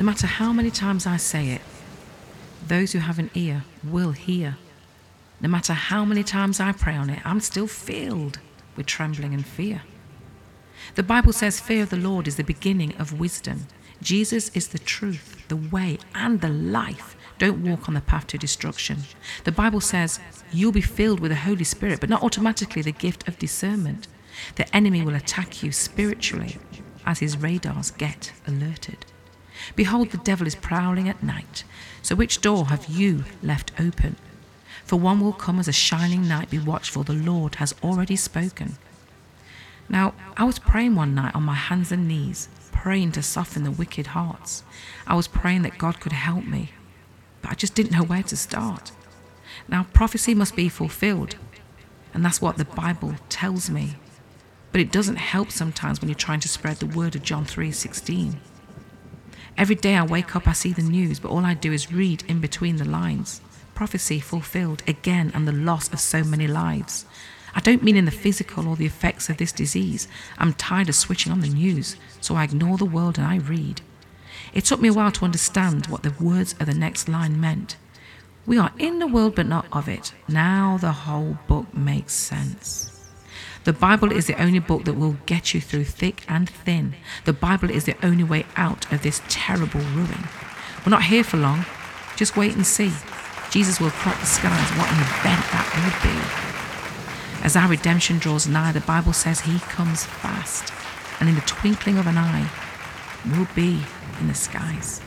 No matter how many times I say it, those who have an ear will hear. No matter how many times I pray on it, I'm still filled with trembling and fear. The Bible says fear of the Lord is the beginning of wisdom. Jesus is the truth, the way, and the life. Don't walk on the path to destruction. The Bible says you'll be filled with the Holy Spirit, but not automatically the gift of discernment. The enemy will attack you spiritually as his radars get alerted. Behold, the devil is prowling at night. So which door have you left open? For one will come as a shining knight, be watchful, the Lord has already spoken. Now, I was praying one night on my hands and knees, praying to soften the wicked hearts. I was praying that God could help me, but I just didn't know where to start. Now, prophecy must be fulfilled, and that's what the Bible tells me. But it doesn't help sometimes when you're trying to spread the word of John 3:16. Every day I wake up, I see the news, but all I do is read in between the lines. Prophecy fulfilled again and the loss of so many lives. I don't mean in the physical or the effects of this disease. I'm tired of switching on the news, so I ignore the world and I read. It took me a while to understand what the words of the next line meant. We are in the world but not of it. Now the whole book makes sense. The Bible is the only book that will get you through thick and thin. The Bible is the only way out of this terrible ruin. We're not here for long. Just wait and see. Jesus will crack the skies. What an event that would be. As our redemption draws nigh, the Bible says he comes fast. And in the twinkling of an eye, we'll be in the skies.